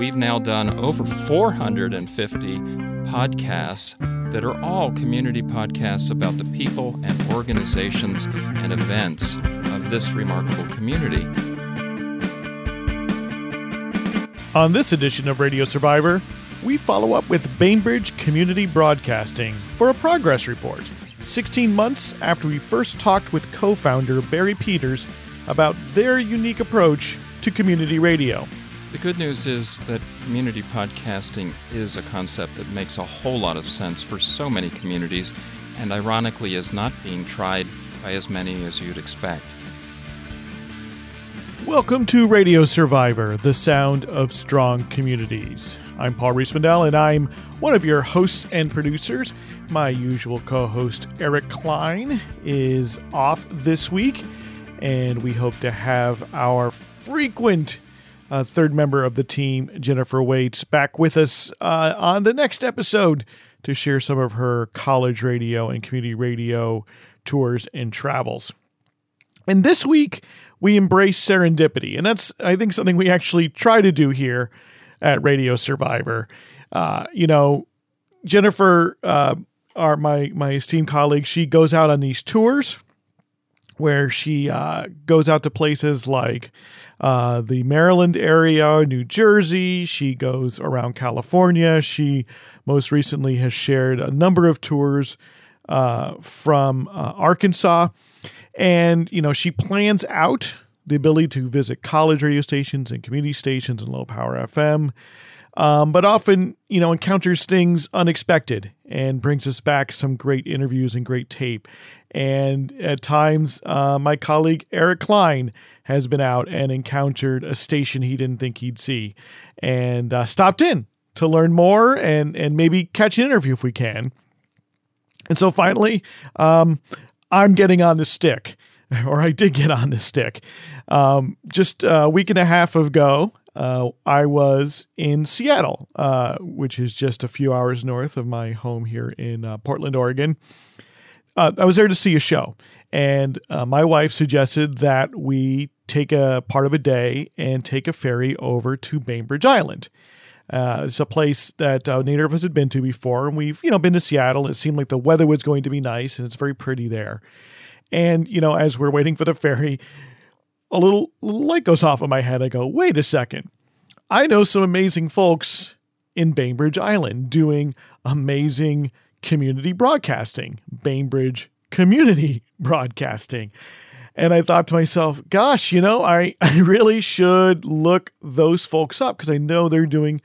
we've now done over 450 podcasts that are all community podcasts about the people and organizations and events of this remarkable community. On this edition of Radio Survivor, we follow up with Bainbridge Community Broadcasting for a progress report. 16 months after we first talked with co founder Barry Peters about their unique approach to community radio. The good news is that community podcasting is a concept that makes a whole lot of sense for so many communities and ironically is not being tried by as many as you'd expect. Welcome to Radio Survivor, the sound of strong communities. I'm Paul Riismandel, and I'm one of your hosts and producers. My usual co host, Eric Klein, is off this week, and we hope to have our frequent uh, third member of the team, Jennifer Waits, back with us uh, on the next episode to share some of her college radio and community radio tours and travels. And this week, we embrace serendipity. And that's, I think, something we actually try to do here at Radio Survivor. Uh, you know, Jennifer, uh, our, my, my esteemed colleague, she goes out on these tours where she uh, goes out to places like uh, the Maryland area, New Jersey. She goes around California. She most recently has shared a number of tours uh, from uh, Arkansas. And, you know, she plans out the ability to visit college radio stations and community stations and low power FM. Um, but often, you know, encounters things unexpected and brings us back some great interviews and great tape. And at times, uh, my colleague Eric Klein has been out and encountered a station he didn't think he'd see and uh, stopped in to learn more and, and maybe catch an interview if we can. And so finally, um, I'm getting on the stick, or I did get on the stick. Um, just a week and a half ago, uh, I was in Seattle, uh, which is just a few hours north of my home here in uh, Portland, Oregon. Uh, I was there to see a show, and uh, my wife suggested that we take a part of a day and take a ferry over to Bainbridge Island. Uh, it's a place that neither of us had been to before, and we've you know been to Seattle. It seemed like the weather was going to be nice, and it's very pretty there. And you know, as we're waiting for the ferry, a little light goes off in my head. I go, wait a second, I know some amazing folks in Bainbridge Island doing amazing community broadcasting, Bainbridge Community Broadcasting. And I thought to myself, gosh, you know, I, I really should look those folks up because I know they're doing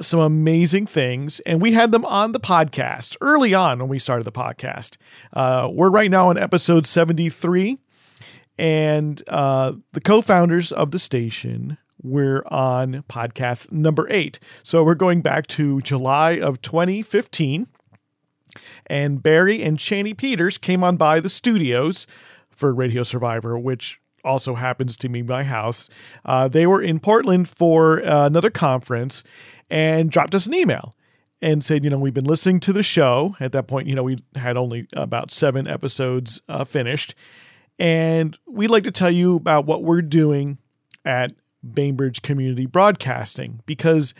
some amazing things. And we had them on the podcast early on when we started the podcast. Uh, we're right now on episode 73. And uh, the co founders of the station we're on podcast number eight. So we're going back to July of 2015. And Barry and Chaney Peters came on by the studios for Radio Survivor, which also happens to be my house. Uh, they were in Portland for uh, another conference and dropped us an email and said, you know, we've been listening to the show. At that point, you know, we had only about seven episodes uh, finished. And we'd like to tell you about what we're doing at Bainbridge Community Broadcasting because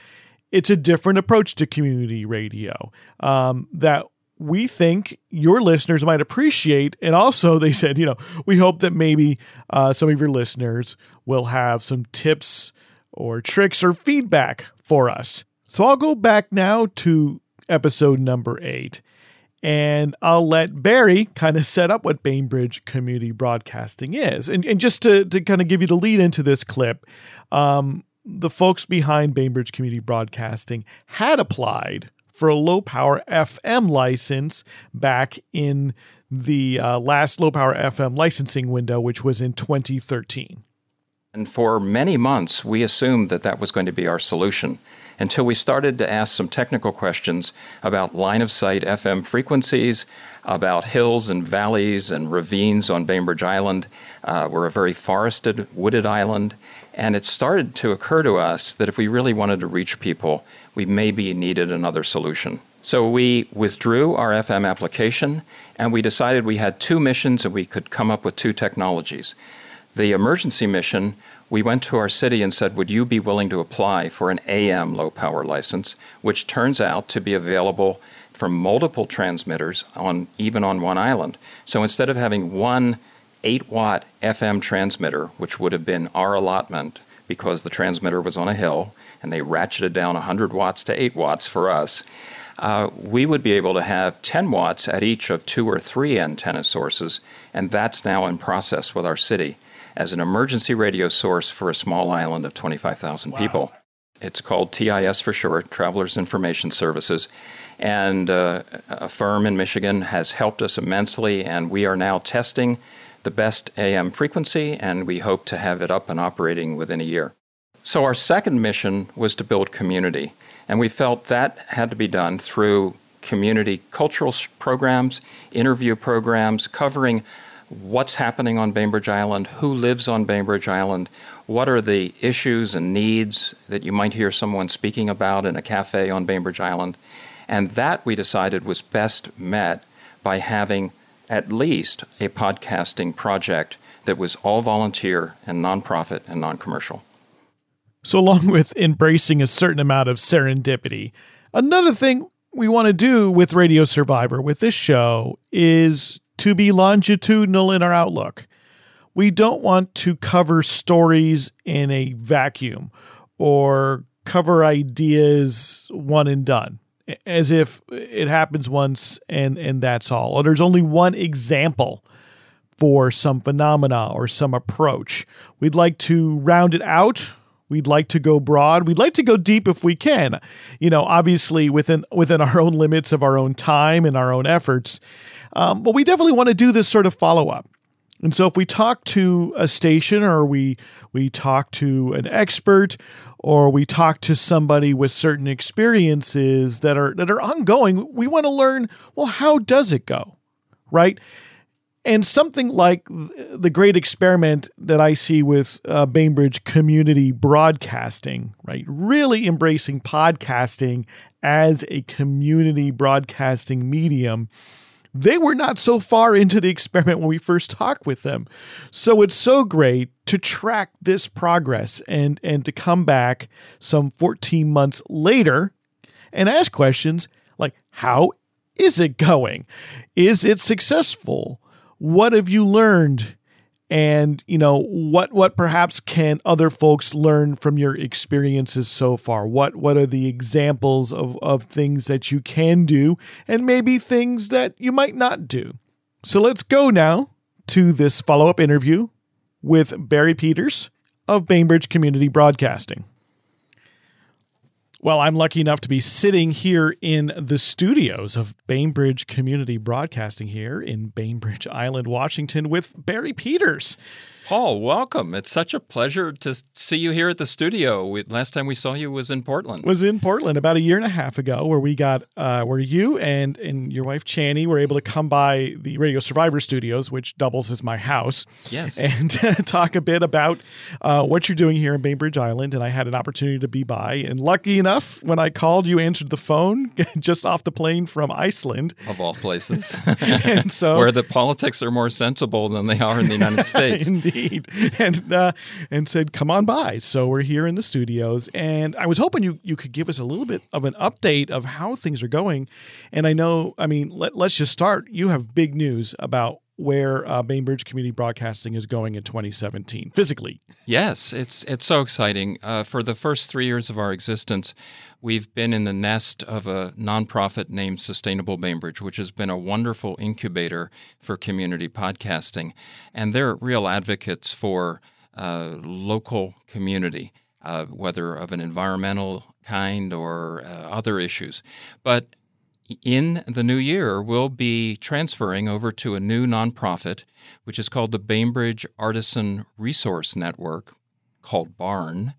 it's a different approach to community radio um, that we think your listeners might appreciate. And also, they said, you know, we hope that maybe uh, some of your listeners will have some tips or tricks or feedback for us. So I'll go back now to episode number eight and I'll let Barry kind of set up what Bainbridge Community Broadcasting is. And, and just to, to kind of give you the lead into this clip, um, the folks behind Bainbridge Community Broadcasting had applied for a low power FM license back in the uh, last low power FM licensing window, which was in 2013. And for many months, we assumed that that was going to be our solution until we started to ask some technical questions about line of sight FM frequencies, about hills and valleys and ravines on Bainbridge Island. Uh, we're a very forested, wooded island. And it started to occur to us that if we really wanted to reach people, we maybe needed another solution. So we withdrew our FM application and we decided we had two missions and we could come up with two technologies. The emergency mission we went to our city and said, Would you be willing to apply for an AM low power license, which turns out to be available from multiple transmitters on even on one island. So instead of having one 8 watt FM transmitter, which would have been our allotment because the transmitter was on a hill and they ratcheted down 100 watts to 8 watts for us, uh, we would be able to have 10 watts at each of two or three antenna sources, and that's now in process with our city as an emergency radio source for a small island of 25,000 wow. people. It's called TIS for short, Travelers Information Services. And uh, a firm in Michigan has helped us immensely, and we are now testing the best AM frequency, and we hope to have it up and operating within a year. So, our second mission was to build community, and we felt that had to be done through community cultural programs, interview programs covering what's happening on Bainbridge Island, who lives on Bainbridge Island, what are the issues and needs that you might hear someone speaking about in a cafe on Bainbridge Island. And that we decided was best met by having at least a podcasting project that was all volunteer and nonprofit and non commercial. So, along with embracing a certain amount of serendipity, another thing we want to do with Radio Survivor, with this show, is to be longitudinal in our outlook. We don't want to cover stories in a vacuum or cover ideas one and done as if it happens once and and that's all or there's only one example for some phenomena or some approach. We'd like to round it out. We'd like to go broad. We'd like to go deep if we can. You know obviously within within our own limits of our own time and our own efforts um, but we definitely want to do this sort of follow up. And so if we talk to a station or we we talk to an expert or we talk to somebody with certain experiences that are that are ongoing, we want to learn, well, how does it go? Right? And something like the great experiment that I see with uh, Bainbridge community broadcasting, right? Really embracing podcasting as a community broadcasting medium they were not so far into the experiment when we first talked with them. So it's so great to track this progress and and to come back some 14 months later and ask questions like how is it going? Is it successful? What have you learned? And you know what what perhaps can other folks learn from your experiences so far? What what are the examples of of things that you can do and maybe things that you might not do? So let's go now to this follow-up interview with barry peters of bainbridge community broadcasting well, I'm lucky enough to be sitting here in the studios of Bainbridge Community Broadcasting here in Bainbridge Island, Washington, with Barry Peters. Paul, welcome. It's such a pleasure to see you here at the studio. We, last time we saw you was in Portland. Was in Portland about a year and a half ago, where we got uh, where you and and your wife Channy were able to come by the Radio Survivor Studios, which doubles as my house. Yes, and uh, talk a bit about uh, what you're doing here in Bainbridge Island. And I had an opportunity to be by, and lucky enough, when I called, you answered the phone just off the plane from Iceland, of all places. and so, where the politics are more sensible than they are in the United States indeed, and uh, and said, "Come on by." So we're here in the studios, and I was hoping you you could give us a little bit of an update of how things are going. And I know, I mean, let, let's just start. You have big news about where uh, Bainbridge Community Broadcasting is going in 2017 physically. Yes, it's it's so exciting. Uh, for the first three years of our existence, we've been in the nest of a nonprofit named Sustainable Bainbridge, which has been a wonderful incubator for community podcasting, and they're real advocates for uh, local community. Uh, whether of an environmental kind or uh, other issues. But in the new year, we'll be transferring over to a new nonprofit, which is called the Bainbridge Artisan Resource Network, called BARN.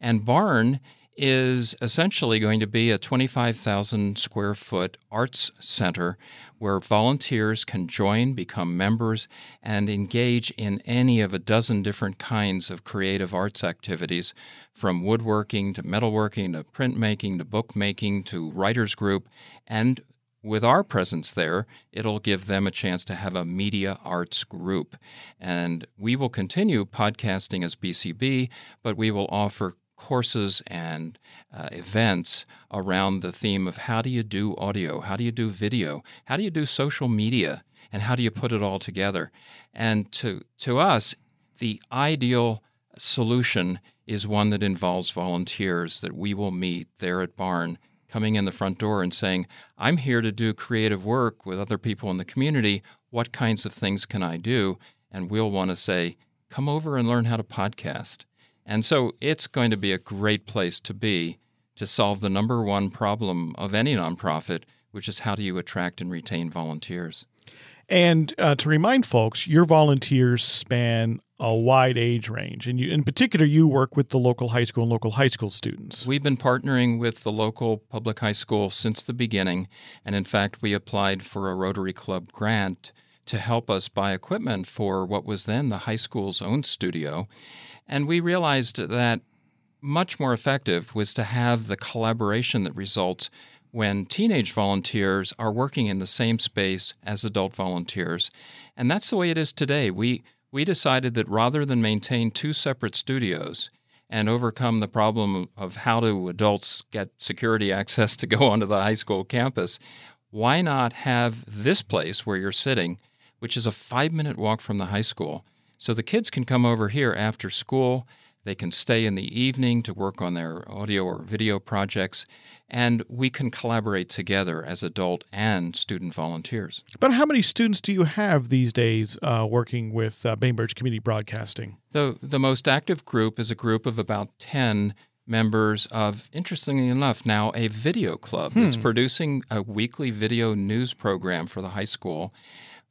And BARN is essentially going to be a 25,000 square foot arts center where volunteers can join, become members, and engage in any of a dozen different kinds of creative arts activities from woodworking to metalworking to printmaking to bookmaking to writers group and with our presence there, it'll give them a chance to have a media arts group. And we will continue podcasting as BCB, but we will offer courses and uh, events around the theme of how do you do audio, how do you do video, how do you do social media, and how do you put it all together. And to, to us, the ideal solution is one that involves volunteers that we will meet there at Barn coming in the front door and saying, I'm here to do creative work with other people in the community. What kinds of things can I do? And we'll want to say, come over and learn how to podcast. And so it's going to be a great place to be to solve the number one problem of any nonprofit, which is how do you attract and retain volunteers? And uh, to remind folks, your volunteers span a wide age range, and you, in particular, you work with the local high school and local high school students. We've been partnering with the local public high school since the beginning, and in fact, we applied for a Rotary Club grant to help us buy equipment for what was then the high school's own studio, and we realized that much more effective was to have the collaboration that results when teenage volunteers are working in the same space as adult volunteers. And that's the way it is today. We, we decided that rather than maintain two separate studios and overcome the problem of how do adults get security access to go onto the high school campus, why not have this place where you're sitting, which is a five minute walk from the high school? So the kids can come over here after school. They can stay in the evening to work on their audio or video projects and we can collaborate together as adult and student volunteers. But how many students do you have these days uh, working with uh, Bainbridge Community Broadcasting? The, the most active group is a group of about 10 members of, interestingly enough, now a video club. Hmm. It's producing a weekly video news program for the high school.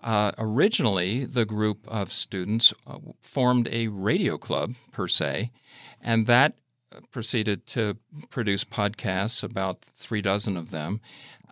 Uh, originally, the group of students uh, formed a radio club, per se, and that proceeded to produce podcasts, about three dozen of them.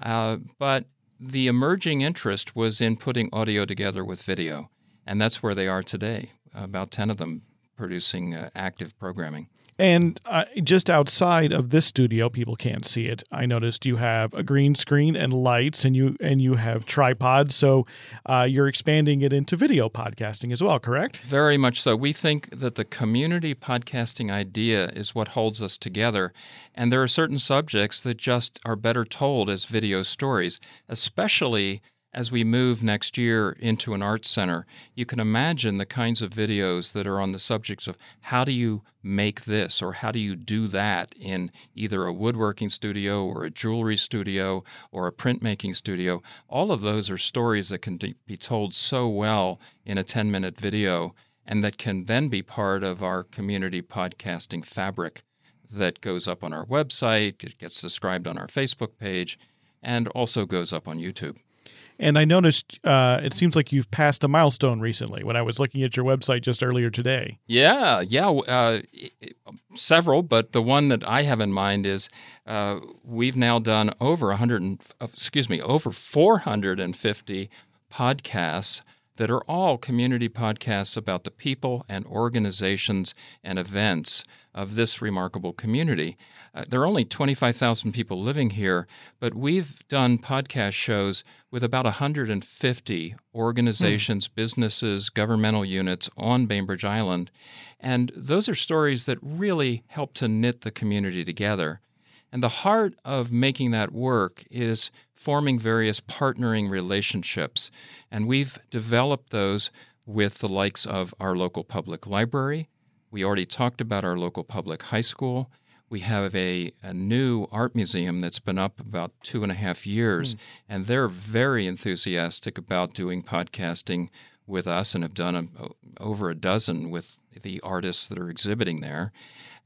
Uh, but the emerging interest was in putting audio together with video, and that's where they are today. About 10 of them producing uh, active programming. And uh, just outside of this studio, people can't see it. I noticed you have a green screen and lights, and you and you have tripods. So uh, you're expanding it into video podcasting as well, correct? Very much so. We think that the community podcasting idea is what holds us together, and there are certain subjects that just are better told as video stories, especially as we move next year into an arts center, you can imagine the kinds of videos that are on the subjects of how do you make this or how do you do that in either a woodworking studio or a jewelry studio or a printmaking studio. All of those are stories that can be told so well in a 10 minute video and that can then be part of our community podcasting fabric that goes up on our website, it gets described on our Facebook page, and also goes up on YouTube. And I noticed uh, it seems like you've passed a milestone recently when I was looking at your website just earlier today. Yeah, yeah, uh, several, but the one that I have in mind is uh, we've now done over 100, uh, excuse me, over 450 podcasts that are all community podcasts about the people and organizations and events of this remarkable community. Uh, there are only 25,000 people living here, but we've done podcast shows with about 150 organizations, hmm. businesses, governmental units on Bainbridge Island. And those are stories that really help to knit the community together. And the heart of making that work is forming various partnering relationships. And we've developed those with the likes of our local public library. We already talked about our local public high school we have a, a new art museum that's been up about two and a half years, mm. and they're very enthusiastic about doing podcasting with us and have done a, over a dozen with the artists that are exhibiting there.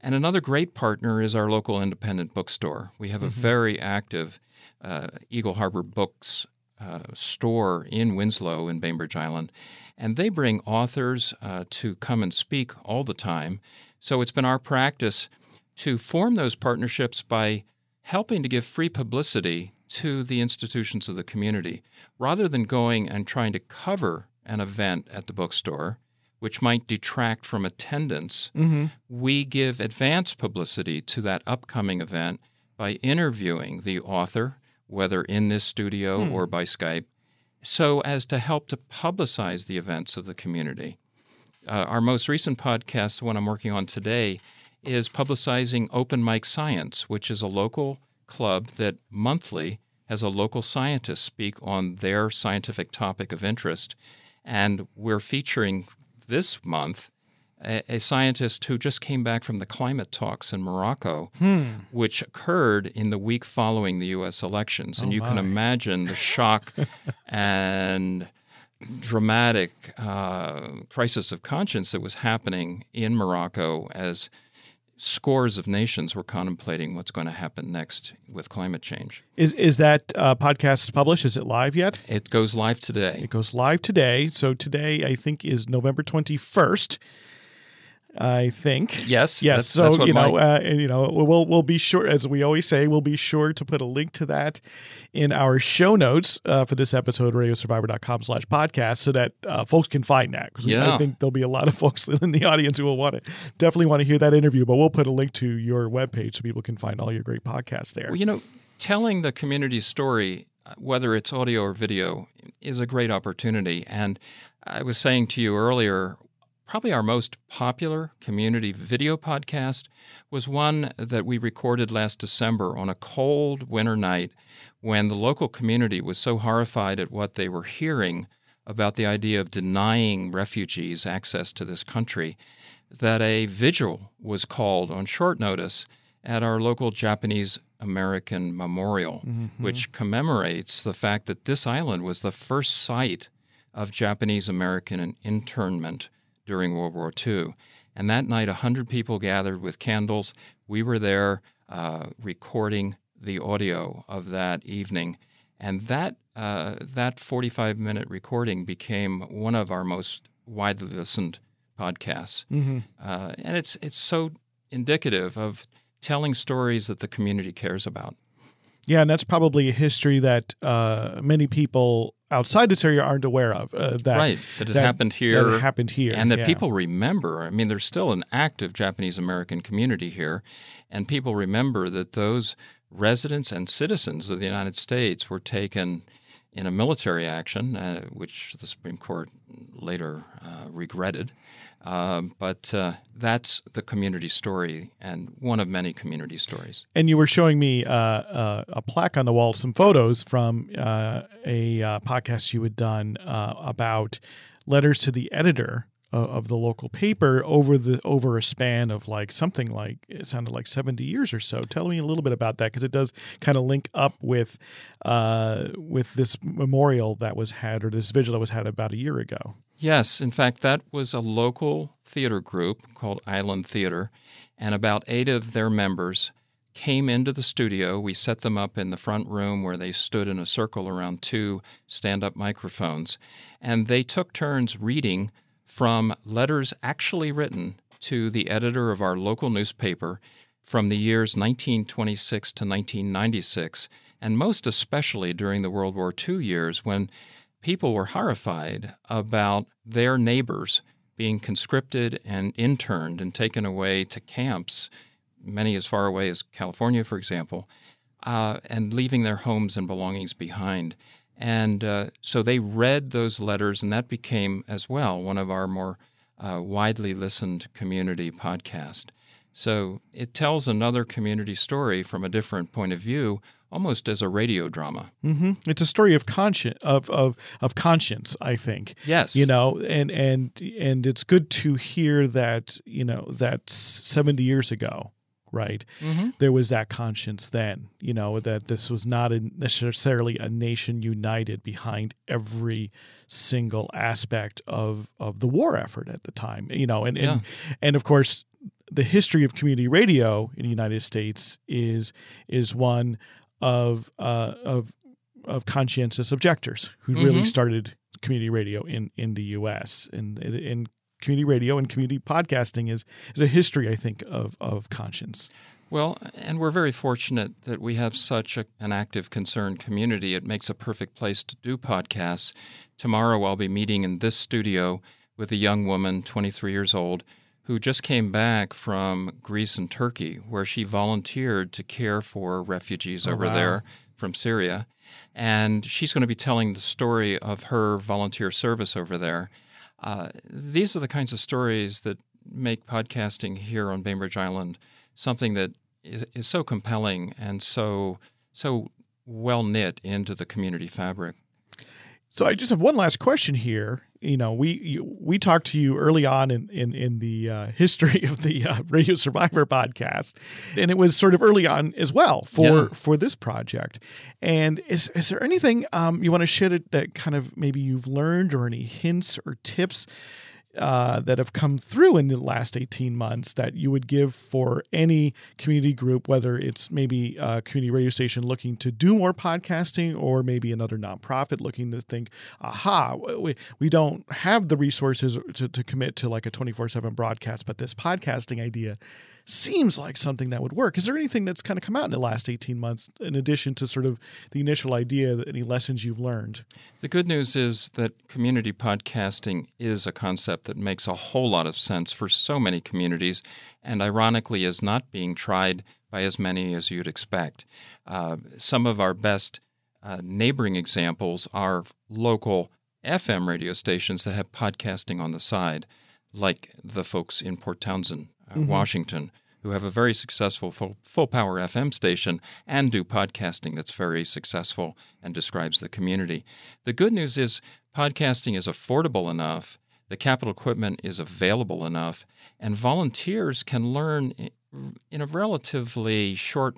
And another great partner is our local independent bookstore. We have mm-hmm. a very active uh, Eagle Harbor Books uh, store in Winslow in Bainbridge Island, and they bring authors uh, to come and speak all the time. So it's been our practice to form those partnerships by helping to give free publicity to the institutions of the community rather than going and trying to cover an event at the bookstore which might detract from attendance mm-hmm. we give advance publicity to that upcoming event by interviewing the author whether in this studio or by Skype, so as to help to publicize the events of the community. Uh, our most recent podcast, the one I'm working on today, is publicizing Open Mic Science, which is a local club that monthly has a local scientist speak on their scientific topic of interest. And we're featuring this month a, a scientist who just came back from the climate talks in Morocco, which occurred in the week following the U.S. elections. And Oh, you can imagine the shock and dramatic uh, crisis of conscience that was happening in Morocco as scores of nations were contemplating what's going to happen next with climate change. Is is that uh, podcast published? Is it live yet? It goes live today. It goes live today. So today, I think, is November twenty first. I think. Yes, Yes. that's- so that's what you know, my- uh, you know, we'll we'll be sure, as we always say, we'll be sure to put a link to that in our show notes uh, for this episode, radiosurvivor.com slash podcast, so that uh, folks can find that. Because I think there'll be a lot of folks in the audience who will want to definitely want to hear that interview. But we'll put a link to your webpage so people can find all your great podcasts there. Well, you know, telling the community story, uh, whether it's audio or video, is a great opportunity. And I was saying to you earlier, probably our most popular community video podcast was one that we recorded last December on a cold winter night when the local community was so horrified at what they were hearing about the idea of denying refugees access to this country that a vigil was called on short notice at our local Japanese American memorial, mm-hmm. which commemorates the fact that this island was the first site of Japanese American internment during World War II. And that night, 100 people gathered with candles. We were there uh, recording the audio of that evening. And that, uh, that 45 minute recording became one of our most widely listened podcasts. Uh, and it's, it's so indicative of telling stories that the community cares about. Yeah, and that's probably a history that uh, many people outside this area aren't aware of. Uh, that right. That it that- happened here. That it happened here, and that yeah. people remember. I mean, there's still an active Japanese American community here, and people remember that those residents and citizens of the United States were taken in a military action, uh, which the Supreme Court later uh, regretted. Um, but uh, that's the community story, and one of many community stories. And you were showing me uh, uh, a plaque on the wall, some photos from uh, a uh, podcast you had done uh, about letters to the editor of, the local paper over the over a span of like something like it sounded like seventy years or so. Tell me a little bit about that because it does kind of link up with uh, with this memorial that was had or this vigil that was had about a year ago. Yes, in fact, that was a local theater group called Island Theater, and about eight of their members came into the studio. We set them up in the front room where they stood in a circle around two stand up microphones, and they took turns reading from letters actually written to the editor of our local newspaper from the years 1926 to 1996, and most especially during the World War II years when people were horrified about their neighbors being conscripted and interned and taken away to camps, many as far away as California, for example, uh, and leaving their homes and belongings behind. And uh, so they read those letters, and that became as well one of our more uh, widely listened community podcasts. So it tells another community story from a different point of view, almost as a radio drama. hmm It's a story of conscience of, of of conscience, I think. Yes. you know and and and it's good to hear that you know that 70 years ago right Mhm. there was that conscience then you know that this was not a necessarily a nation united behind every single aspect of of the war effort at the time you know and and, and of course the history of community radio in the United States is is one of uh, of of conscientious objectors who really Mhm. started community radio in in the U.S. and in community radio and community podcasting is is a history, I think, of of conscience. Well, and we're very fortunate that we have such a, an active, concerned community. It makes a perfect place to do podcasts. Tomorrow, I'll be meeting in this studio with a young woman, 23 years old, who just came back from Greece and Turkey, where she volunteered to care for refugees Oh, over wow. there from Syria. And she's going to be telling the story of her volunteer service over there. Uh, these are the kinds of stories that make podcasting here on Bainbridge Island something that is, is so compelling and so so well knit into the community fabric. So I just have one last question here. You know, we you, we talked to you early on in in, in the uh, history of the uh, Radio Survivor podcast, and it was sort of early on as well for Yeah. for this project. And is is there anything um, you want to share that, that kind of maybe you've learned, or any hints or tips uh, that have come through in the last 18 months that you would give for any community group, whether it's maybe a community radio station looking to do more podcasting or maybe another nonprofit looking to think, aha, we, we don't have the resources to, to commit to like a 24 7 broadcast, but this podcasting idea seems like something that would work. Is there anything that's kind of come out in the last 18 months in addition to sort of the initial idea, any lessons you've learned? The good news is that community podcasting is a concept that makes a whole lot of sense for so many communities, and ironically is not being tried by as many as you'd expect. Uh, some of our best uh, neighboring examples are local FM radio stations that have podcasting on the side, like the folks in Port Townsend, uh, Washington, who have a very successful full, full power FM station and do podcasting that's very successful and describes the community. The good news is podcasting is affordable enough, the capital equipment is available enough, and volunteers can learn in a relatively short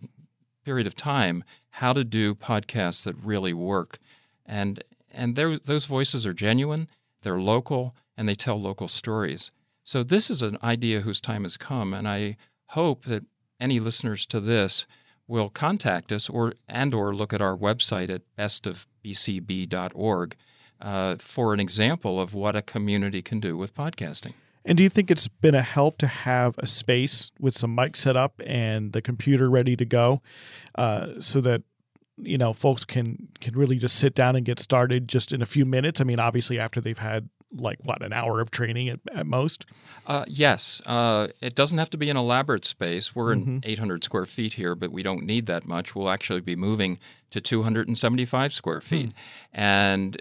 period of time how to do podcasts that really work. And and those voices are genuine, they're local, and they tell local stories. So this is an idea whose time has come, and I hope that any listeners to this will contact us or and or look at our website at bestofbcb.org uh, for an example of what a community can do with podcasting. And do you think it's been a help to have a space with some mics set up and the computer ready to go, uh, so that you know folks can can really just sit down and get started just in a few minutes? I mean, obviously after they've had like what an hour of training at, at most. Uh, yes, uh, it doesn't have to be an elaborate space. We're in 800 square feet here, but we don't need that much. We'll actually be moving to 275 square feet, and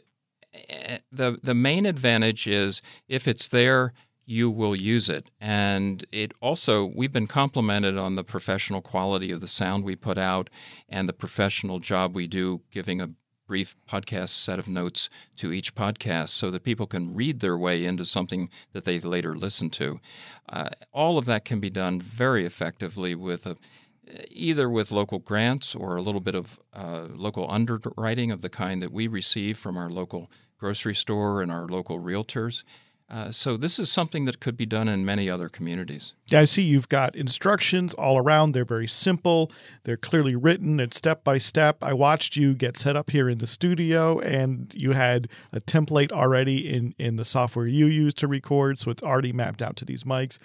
eh, the the main advantage is if it's there, you will use it. And it also we've been complimented on the professional quality of the sound we put out and the professional job we do giving a brief podcast set of notes to each podcast so that people can read their way into something that they later listen to. Uh, all of that can be done very effectively with a either with local grants or a little bit of uh, local underwriting of the kind that we receive from our local grocery store and our local realtors. Uh, so this is something that could be done in many other communities. I see you've got instructions all around. They're very simple. They're clearly written. It's step by step. I watched you get set up here in the studio, and you had a template already in in the software you use to record, so it's already mapped out to these mics.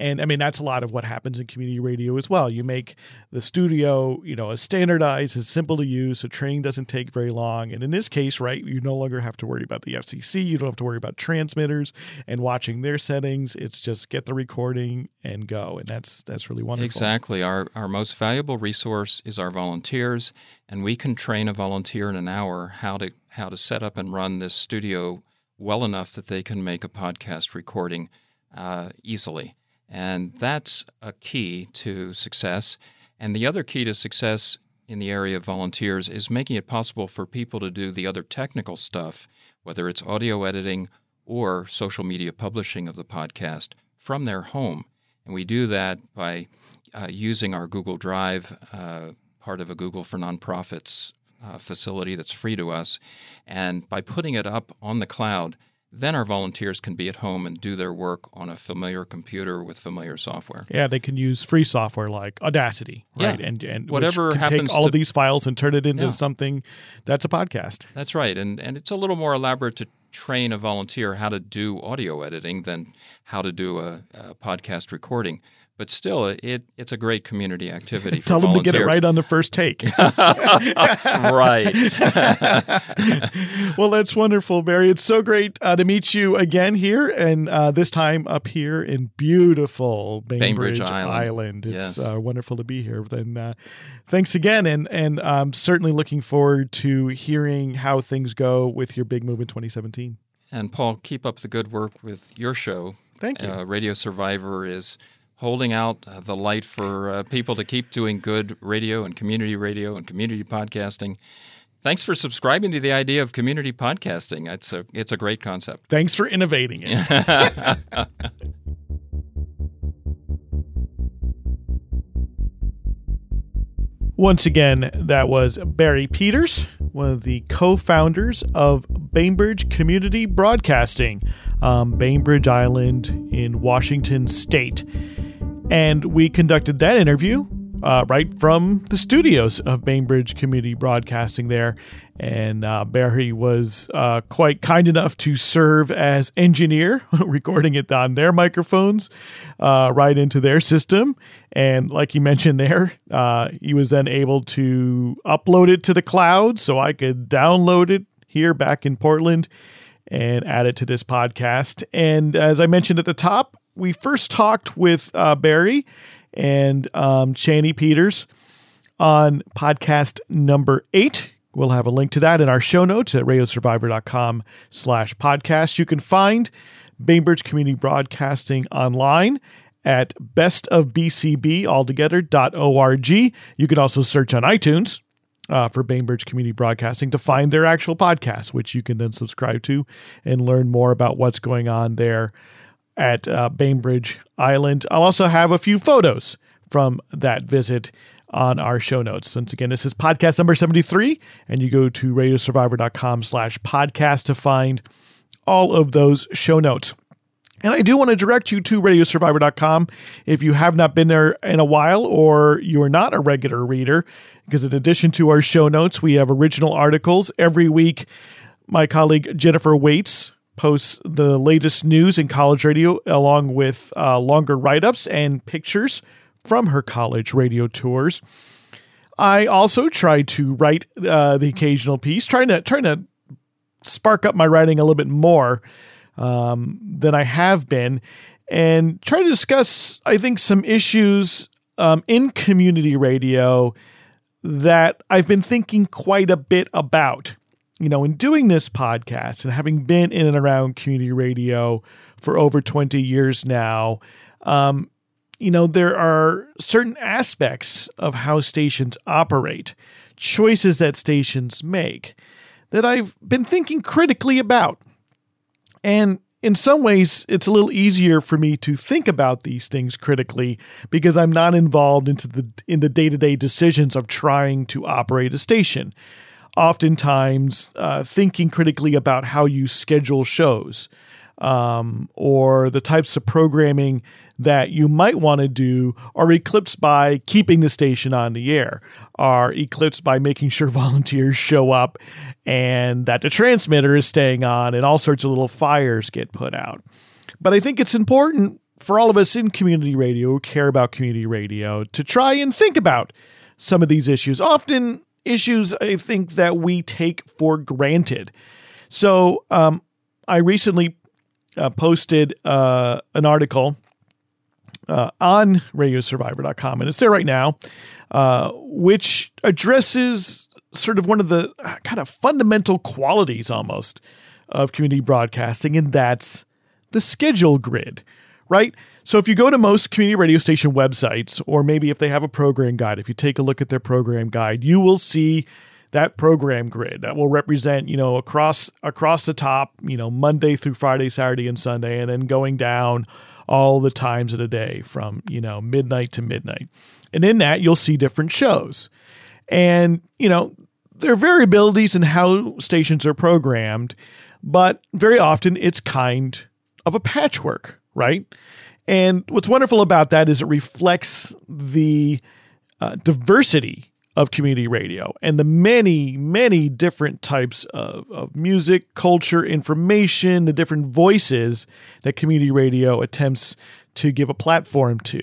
And I mean, that's a lot of what happens in community radio as well. You make the studio, you know, as standardized, as simple to use, so training doesn't take very long. And in this case, right, you no longer have to worry about the FCC. You don't have to worry about transmitters and watching their settings. It's just get the recording and go, and that's that's really wonderful. Exactly. Our, our most valuable resource is our volunteers, and we can train a volunteer in an hour how to how to set up and run this studio well enough that they can make a podcast recording uh, easily. And that's a key to success. And the other key to success in the area of volunteers is making it possible for people to do the other technical stuff, whether it's audio editing or social media publishing of the podcast from their home. And we do that by uh, using our Google Drive, uh, part of a Google for Nonprofits uh, facility that's free to us. And by putting it up on the cloud, then our volunteers can be at home and do their work on a familiar computer with familiar software. Yeah, they can use free software like Audacity, right? Yeah. And and Whatever can happens take all of these files and turn it into Yeah. something that's a podcast. That's right, and and it's a little more elaborate to train a volunteer how to do audio editing than how to do a, a podcast recording. But still, it it's a great community activity. Tell them to get it right on the first take. right. well, that's wonderful, Barry. It's so great uh, to meet you again here, and uh, this time up here in beautiful Bainbridge, Bainbridge Island. Island. It's Yes. uh, wonderful to be here. Then, uh, thanks again, and and I'm certainly looking forward to hearing how things go with your big move in 2017. And Paul, keep up the good work with your show. Thank you. Uh, Radio Survivor is holding out uh, the light for uh, people to keep doing good radio and community radio and community podcasting. Thanks for subscribing to the idea of community podcasting. It's a it's a great concept. Thanks for innovating it. Once again, that was Barry Peters, one of the co founders of Bainbridge Community Broadcasting, um, Bainbridge Island in Washington State. And we conducted that interview uh, right from the studios of Bainbridge Community Broadcasting there. And uh, Barry was uh, quite kind enough to serve as engineer, recording it on their microphones uh, right into their system. And like you mentioned there, uh, he was then able to upload it to the cloud so I could download it here back in Portland and add it to this podcast. And as I mentioned at the top, we first talked with uh, Barry and um, Chaney Peters on podcast number eight. We'll have a link to that in our show notes at radiosurvivor.com slash podcast. You can find Bainbridge Community Broadcasting online at bestofbcbaltogether.org. You can also search on iTunes uh, for Bainbridge Community Broadcasting to find their actual podcast, which you can then subscribe to and learn more about what's going on there at uh, Bainbridge Island. I'll also have a few photos from that visit on our show notes. Once again, this is podcast number 73, and you go to radiosurvivor.com slash podcast to find all of those show notes. And I do want to direct you to radiosurvivor.com if you have not been there in a while or you are not a regular reader, because in addition to our show notes, we have original articles every week. My colleague Jennifer Waits posts the latest news in college radio along with uh, longer write ups and pictures from her college radio tours. I also try to write uh, the occasional piece, trying to trying to spark up my writing a little bit more um, than I have been, and try to discuss, I think, some issues um, in community radio that I've been thinking quite a bit about. You know, in doing this podcast and having been in and around community radio for over 20 years now, um, you know, there are certain aspects of how stations operate, choices that stations make, that I've been thinking critically about. And in some ways, it's a little easier for me to think about these things critically because I'm not involved into the in the day to day decisions of trying to operate a station. Oftentimes, uh, thinking critically about how you schedule shows um, or the types of programming that you might want to do are eclipsed by keeping the station on the air, are eclipsed by making sure volunteers show up and that the transmitter is staying on and all sorts of little fires get put out. But I think it's important for all of us in community radio who care about community radio to try and think about some of these issues. Often, issues I think that we take for granted. So, um, I recently uh, posted uh, an article uh, on radiosurvivor.com, and it's there right now, uh, which addresses sort of one of the uh, kind of fundamental qualities almost of community broadcasting, and that's the schedule grid, right? So if you go to most community radio station websites, or maybe if they have a program guide, if you take a look at their program guide, you will see that program grid that will represent, you know, across across the top, you know, Monday through Friday, Saturday, and Sunday, and then going down all the times of the day from, you know, midnight to midnight. And in that, you'll see different shows. And, you know, there are variabilities in how stations are programmed, but very often it's kind of a patchwork, right? And what's wonderful about that is it reflects the uh, diversity of community radio and the many, many different types of, of music, culture, information, the different voices that community radio attempts to give a platform to.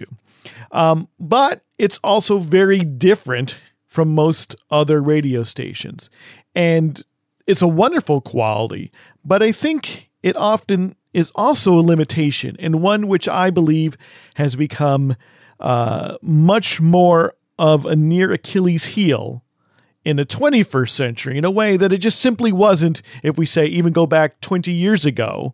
Um, but it's also very different from most other radio stations. And it's a wonderful quality, but I think it often is also a limitation, and one which I believe has become uh, much more of a near Achilles heel in the 21st century in a way that it just simply wasn't, if we say even go back 20 years ago,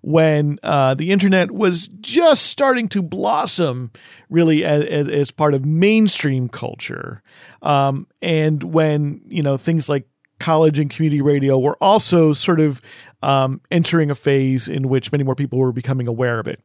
when uh, the internet was just starting to blossom really as, as, as part of mainstream culture. Um, and when, you know, things like college and community radio were also sort of um, entering a phase in which many more people were becoming aware of it.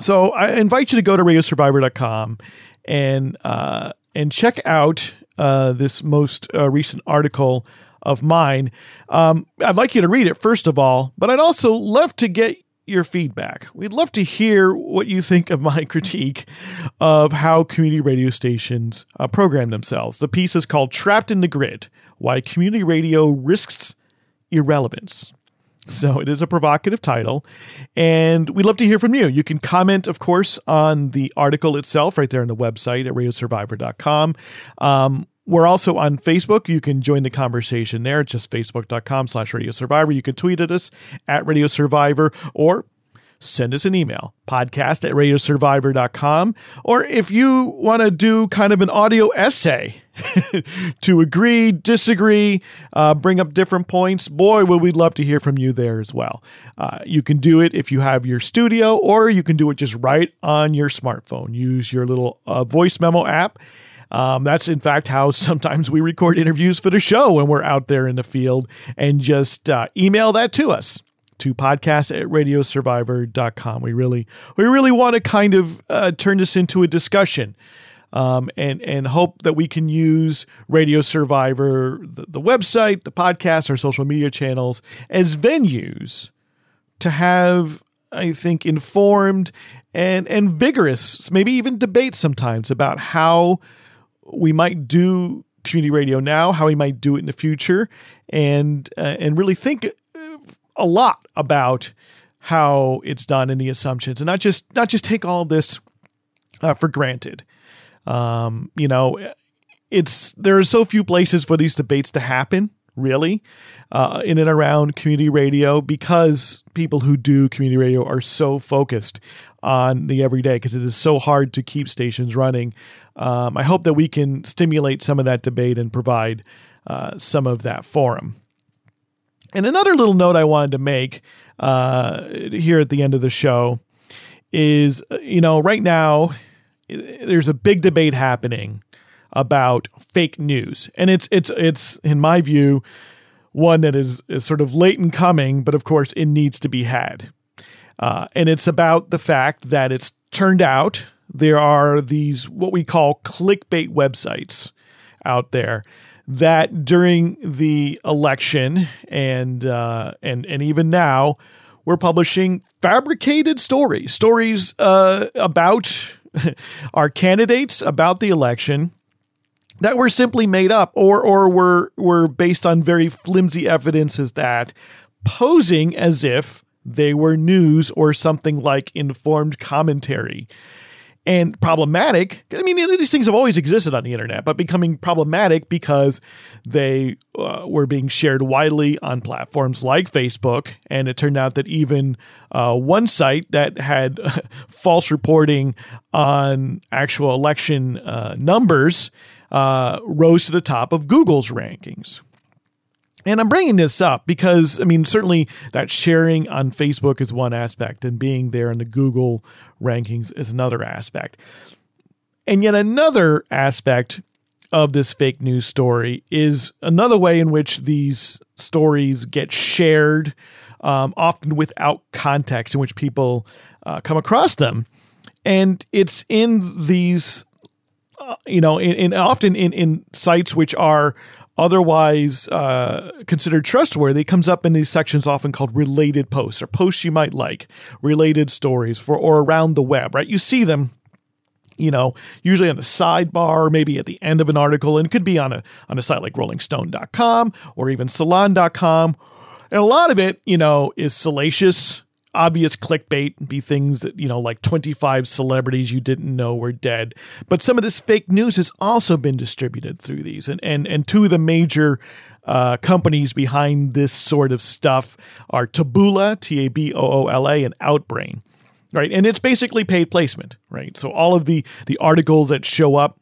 So I invite you to go to radiosurvivor.com and uh, and check out uh, this most uh, recent article of mine. Um, I'd like you to read it first of all, but I'd also love to get your feedback. We'd love to hear what you think of my critique of how community radio stations uh, program themselves. The piece is called Trapped in the Grid Why Community Radio Risks Irrelevance. So it is a provocative title, and we'd love to hear from you. You can comment, of course, on the article itself right there on the website at radiosurvivor.com. Um, we're also on Facebook. You can join the conversation there. It's just facebook.com slash radio survivor. You can tweet at us at radio survivor or send us an email podcast at radiosurvivor.com. Or if you want to do kind of an audio essay to agree, disagree, uh, bring up different points, boy, would we love to hear from you there as well. Uh, you can do it if you have your studio, or you can do it just right on your smartphone. Use your little uh, voice memo app um, that's in fact how sometimes we record interviews for the show when we're out there in the field and just uh, email that to us to podcast at radiosurvivor.com. We really, we really want to kind of uh, turn this into a discussion. Um, and and hope that we can use Radio Survivor, the, the website, the podcast, our social media channels as venues to have, I think, informed and and vigorous, maybe even debate sometimes about how we might do community radio now, how we might do it in the future, and uh, and really think a lot about how it's done and the assumptions, and not just not just take all this uh, for granted. Um, you know, it's there are so few places for these debates to happen, really, uh, in and around community radio, because people who do community radio are so focused on the everyday because it is so hard to keep stations running. Um, I hope that we can stimulate some of that debate and provide uh, some of that forum. And another little note I wanted to make uh, here at the end of the show is, you know, right now there's a big debate happening about fake news, and it's it's it's in my view one that is, is sort of late in coming, but of course it needs to be had. Uh, and it's about the fact that it's turned out there are these what we call clickbait websites out there that during the election and uh, and and even now we're publishing fabricated stories, stories uh, about our candidates, about the election that were simply made up or or were were based on very flimsy evidences that posing as if they were news or something like informed commentary. And problematic, I mean, these things have always existed on the internet, but becoming problematic because they uh, were being shared widely on platforms like Facebook. And it turned out that even uh, one site that had false reporting on actual election uh, numbers uh, rose to the top of Google's rankings. And I'm bringing this up because, I mean, certainly that sharing on Facebook is one aspect, and being there in the Google rankings is another aspect. And yet, another aspect of this fake news story is another way in which these stories get shared, um, often without context in which people uh, come across them. And it's in these, uh, you know, in, in often in, in sites which are otherwise uh, considered trustworthy comes up in these sections often called related posts or posts you might like, related stories for or around the web, right? You see them you know, usually on the sidebar, maybe at the end of an article, and it could be on a on a site like rollingstone.com or even salon.com. And a lot of it, you know, is salacious, obvious clickbait, be things that, you know, like 25 celebrities you didn't know were dead. But some of this fake news has also been distributed through these. And, and, and two of the major uh, companies behind this sort of stuff are Taboola, T A B O O L A, and Outbrain. Right. And it's basically paid placement, right? So all of the the articles that show up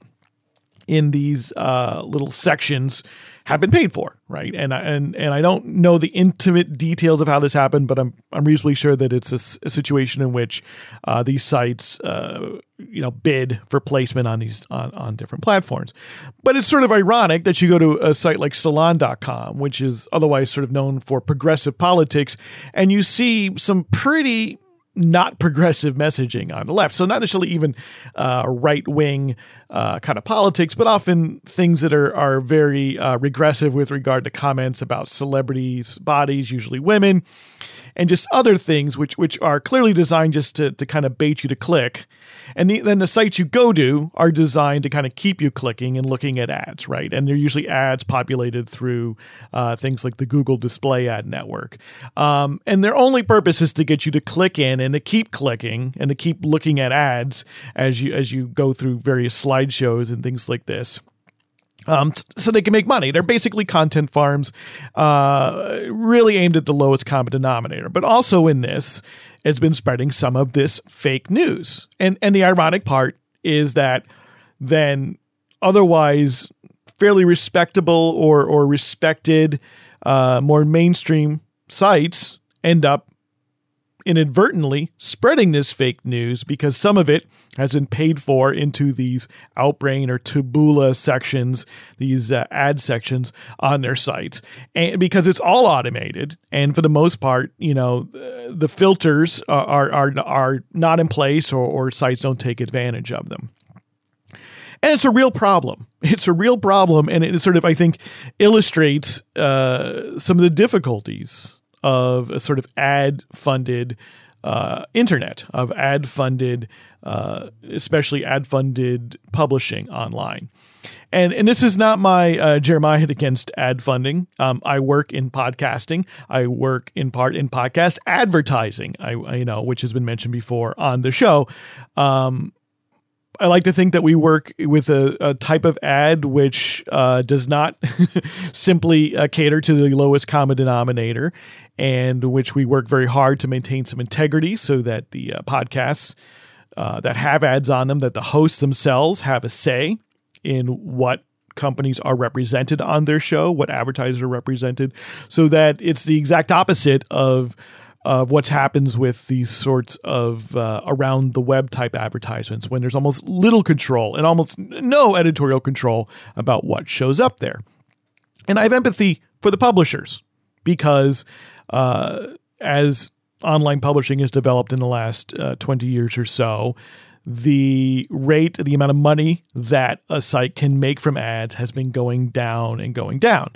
in these uh, little sections have been paid for, right? And and and I don't know the intimate details of how this happened, but I'm I'm reasonably sure that it's a, a situation in which uh, these sites, uh, you know, bid for placement on these on, on different platforms. But it's sort of ironic that you go to a site like Salon.com, which is otherwise sort of known for progressive politics, and you see some pretty not progressive messaging on the left. So not necessarily even uh, right wing uh, kind of politics, but often things that are are very uh, regressive with regard to comments about celebrities' bodies, usually women, and just other things which which are clearly designed just to to kind of bait you to click. And the, then the sites you go to are designed to kind of keep you clicking and looking at ads, right? And they're usually ads populated through uh, things like the Google Display Ad Network. Um, and their only purpose is to get you to click in and to keep clicking and to keep looking at ads as you as you go through various slideshows and things like this um, so they can make money. They're basically content farms, uh, really aimed at the lowest common denominator. But also in this, has been spreading some of this fake news. And and the ironic part is that then otherwise fairly respectable or or respected, uh, more mainstream sites end up inadvertently spreading this fake news because some of it has been paid for into these Outbrain or Taboola sections, these uh, ad sections on their sites, and because it's all automated, and for the most part, you know, the filters are are are not in place, or, or sites don't take advantage of them. And it's a real problem. It's a real problem, and it sort of, I think, illustrates uh, some of the difficulties of a sort of ad funded uh, internet, of ad funded, uh, especially ad funded publishing online. And, and this is not my uh, Jeremiah against ad funding. Um, I work in podcasting. I work in part in podcast advertising. I, I you know which has been mentioned before on the show. Um, I like to think that we work with a, a type of ad which uh, does not simply uh, cater to the lowest common denominator, and which we work very hard to maintain some integrity so that the uh, podcasts uh, that have ads on them, that the hosts themselves have a say in what companies are represented on their show, what advertisers are represented, so that it's the exact opposite of of what happens with these sorts of uh, around the web type advertisements when there's almost little control and almost no editorial control about what shows up there. And I have empathy for the publishers because uh, as online publishing has developed in the last uh, 20 years or so, the rate, the amount of money that a site can make from ads has been going down and going down.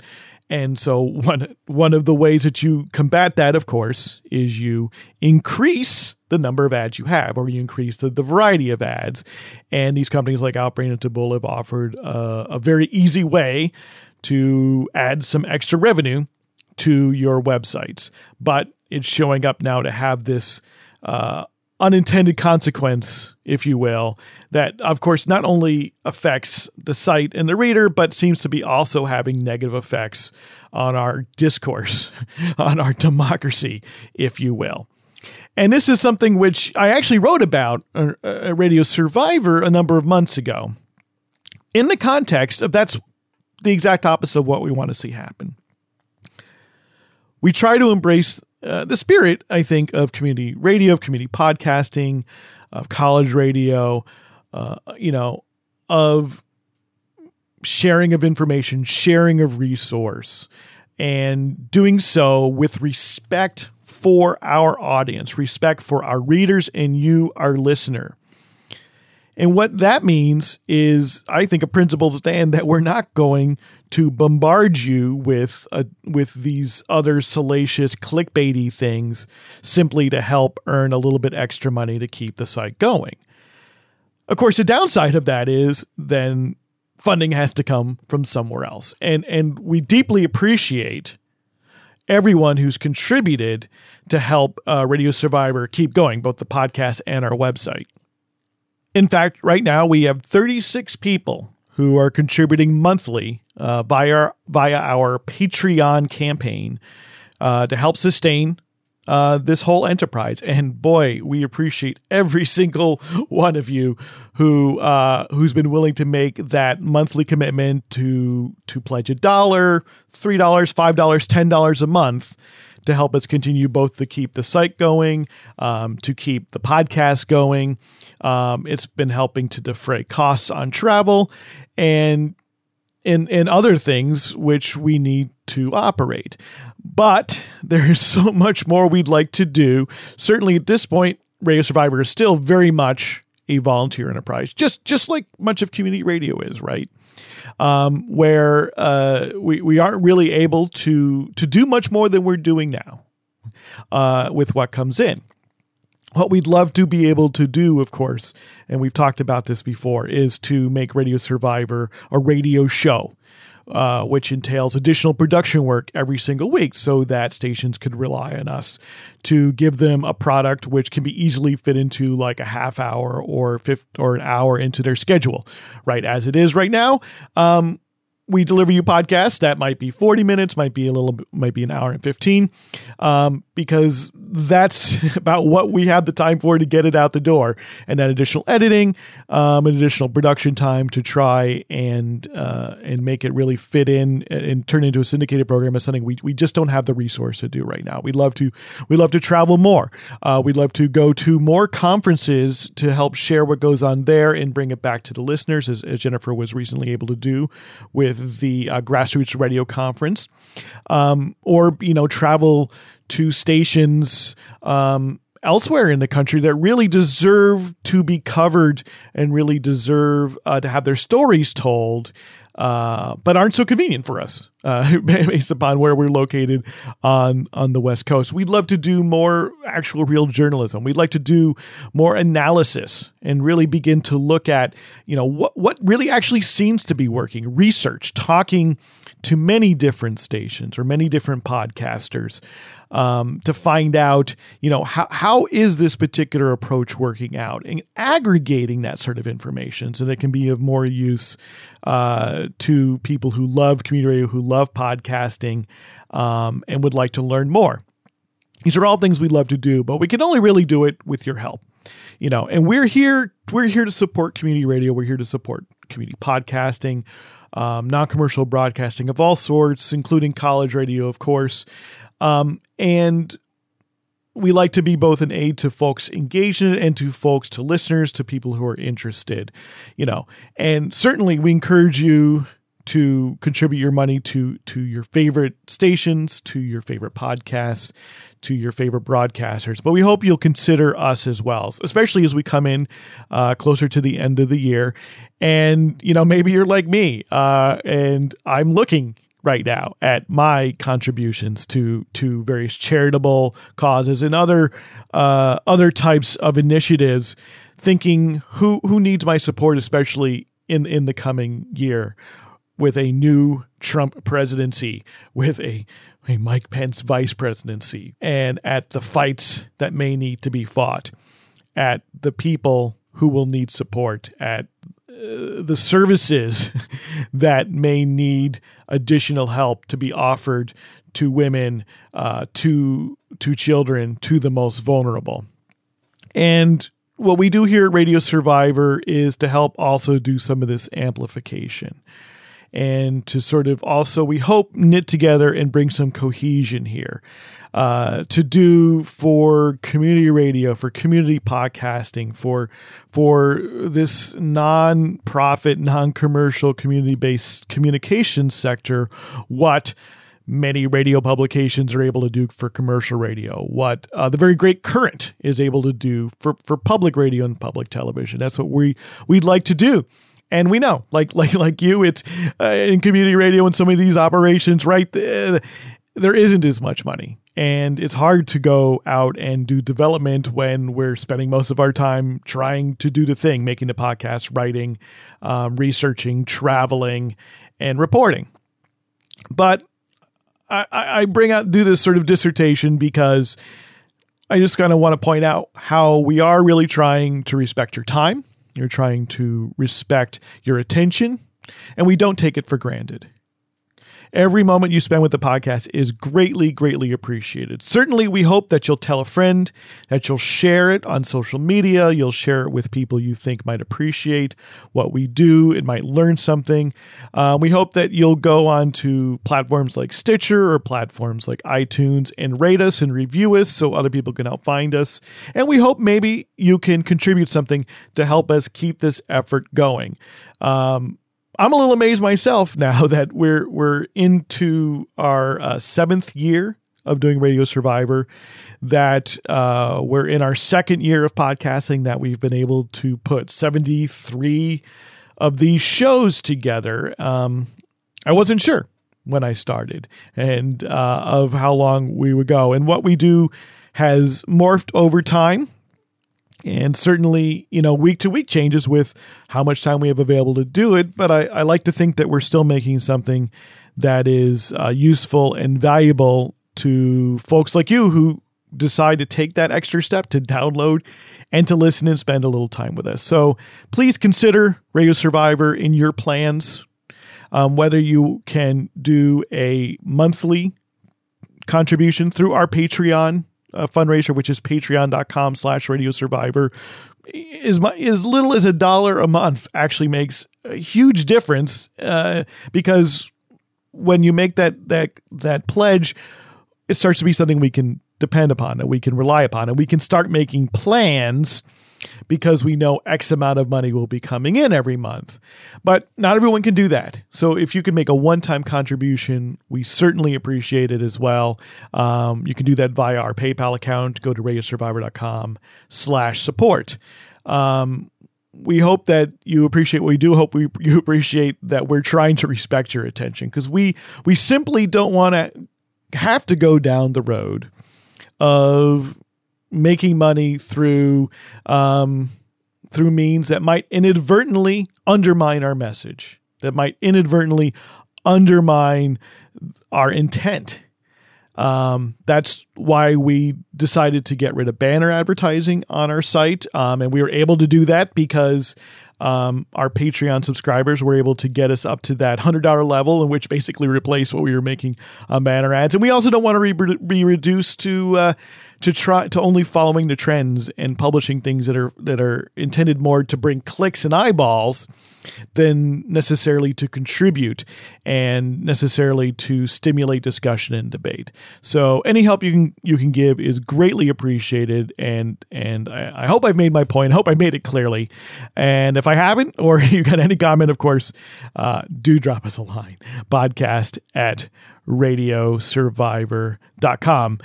And so one one of the ways that you combat that, of course, is you increase the number of ads you have, or you increase the, the variety of ads. And these companies like Outbrain and Taboola have offered a, a very easy way to add some extra revenue to your websites. But it's showing up now to have this uh, unintended consequence, if you will, that of course not only affects the site and the reader, but seems to be also having negative effects on our discourse, on our democracy, if you will. And this is something which I actually wrote about at Radio Survivor a number of months ago. In the context of that's the exact opposite of what we want to see happen. We try to embrace uh, the spirit, I think, of community radio, of community podcasting, of college radio, uh, you know, of sharing of information, sharing of resource, and doing so with respect for our audience, respect for our readers and you, our listener. And what that means is, I think, a principle stand that we're not going to bombard you with a, with these other salacious clickbaity things simply to help earn a little bit extra money to keep the site going. Of course, the downside of that is then funding has to come from somewhere else. And and we deeply appreciate everyone who's contributed to help uh, Radio Survivor keep going, both the podcast and our website. In fact, right now we have 36 people who are contributing monthly uh, via, via our Patreon campaign uh, to help sustain uh, this whole enterprise. And boy, we appreciate every single one of you who uh, who's been willing to make that monthly commitment to to pledge a dollar, three dollars, five dollars, ten dollars a month to help us continue both to keep the site going, um, to keep the podcast going. Um, it's been helping to defray costs on travel and and and other things which we need to operate. But there's so much more we'd like to do. Certainly at this point, Radio Survivor is still very much a volunteer enterprise, just just like much of community radio is, right? Um, where uh, we we aren't really able to to do much more than we're doing now uh, with what comes in. What we'd love to be able to do, of course, and we've talked about this before, is to make Radio Survivor a radio show uh, which entails additional production work every single week so that stations could rely on us to give them a product which can be easily fit into like a half hour or fifth or an hour into their schedule. Right as it is right now, um, we deliver you podcasts. That might be 40 minutes might be a little might be an hour and 15 um, because that's about what we have the time for to get it out the door. And then additional editing um, additional production time to try and uh, and make it really fit in and turn into a syndicated program is something we, we just don't have the resource to do right now. We'd love to we'd love to travel more. Uh, we'd love to go to more conferences to help share what goes on there and bring it back to the listeners as, as jennifer was recently able to do with the uh, grassroots radio conference um, or you know travel to stations um, elsewhere in the country that really deserve to be covered and really deserve uh, to have their stories told. Uh, but aren't so convenient for us uh, based upon where we're located on on the west coast. We'd love to do more actual real journalism. We'd like to do more analysis and really begin to look at you know what what really actually seems to be working. Research talking to many different stations or many different podcasters um, to find out, you know, how, how is this particular approach working out and aggregating that sort of information so that it can be of more use uh, to people who love community radio, who love podcasting, um, and would like to learn more. These are all things we love to do, but we can only really do it with your help. You know, and we're here, we're here to support community radio. We're here to support community podcasting um, non commercial broadcasting of all sorts, including college radio, of course. Um, and we like to be both an aid to folks engaged in it and to folks, to listeners, to people who are interested, you know. And certainly we encourage you to contribute your money to to your favorite stations, to your favorite podcasts, to your favorite broadcasters. But we hope you'll consider us as well, especially as we come in uh, closer to the end of the year. And you know, maybe you're like me, uh, and I'm looking right now at my contributions to to various charitable causes and other uh, other types of initiatives, thinking who who needs my support, especially in in the coming year with a new Trump presidency, with a, a Mike Pence vice presidency, and at the fights that may need to be fought, at the people who will need support, at the services that may need additional help to be offered to women, uh, to to children, to the most vulnerable. And what we do here at Radio Survivor is to help also do some of this amplification and to sort of also, we hope, knit together and bring some cohesion here. Uh, to do for community radio, for community podcasting, for for this non-profit, non-commercial, community-based communication sector, what many radio publications are able to do for commercial radio, what uh, the very great current is able to do for, for public radio and public television. That's what we we'd like to do and we know like like like you it's uh, in community radio and some of these operations right uh, there isn't as much money and it's hard to go out and do development when we're spending most of our time trying to do the thing making the podcast writing um, researching traveling and reporting but I, I bring out do this sort of dissertation because I just kind of want to point out how we are really trying to respect your time. You're trying to respect your attention, and we don't take it for granted. Every moment you spend with the podcast is greatly, greatly appreciated. Certainly, we hope that you'll tell a friend, that you'll share it on social media, you'll share it with people you think might appreciate what we do and might learn something. Uh, we hope that you'll go on to platforms like Stitcher or platforms like iTunes and rate us and review us so other people can help find us. And we hope maybe you can contribute something to help us keep this effort going. Um, I'm a little amazed myself now that we're we're into our uh, seventh year of doing Radio Survivor. That uh, we're in our second year of podcasting. That we've been able to put 73 of these shows together. Um, I wasn't sure when I started and uh, of how long we would go, and what we do has morphed over time and certainly you know week to week changes with how much time we have available to do it but i, I like to think that we're still making something that is uh, useful and valuable to folks like you who decide to take that extra step to download and to listen and spend a little time with us. So please consider radio survivor in your plans um, whether you can do a monthly contribution through our patreon uh, fundraiser, which is patreon.com slash radio survivor. My, as little as a dollar a month actually makes a huge difference uh, because when you make that that that pledge, it starts to be something we can depend upon, that we can rely upon, and we can start making plans because we know X amount of money will be coming in every month. But not everyone can do that. So if you can make a one time contribution, we certainly appreciate it as well. Um, you can do that via our PayPal account. Go to radiosurvivor.com slash support. Um, we hope that you appreciate what we do. Hope we you appreciate that we're trying to respect your attention because we we simply don't want to have to go down the road of making money through um, through means that might inadvertently undermine our message, that might inadvertently undermine our intent. Um, that's why we decided to get rid of banner advertising on our site. Um, and we were able to do that because um, our Patreon subscribers were able to get us up to that $100 level, in which basically replaced what we were making on banner ads. And we also don't want to re- be reduced to uh, to try to only following the trends and publishing things that are that are intended more to bring clicks and eyeballs than necessarily to contribute and necessarily to stimulate discussion and debate. So any help you can you can give is greatly appreciated and and I, I hope I've made my point. I hope I made it clearly. And if I haven't or you got any comment, of course, uh, do drop us a line. Podcast at radiosurvivor.com.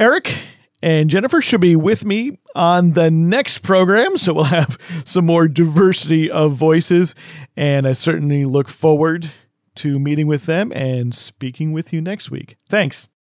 Eric, and Jennifer should be with me on the next program. So we'll have some more diversity of voices. And I certainly look forward to meeting with them and speaking with you next week. Thanks.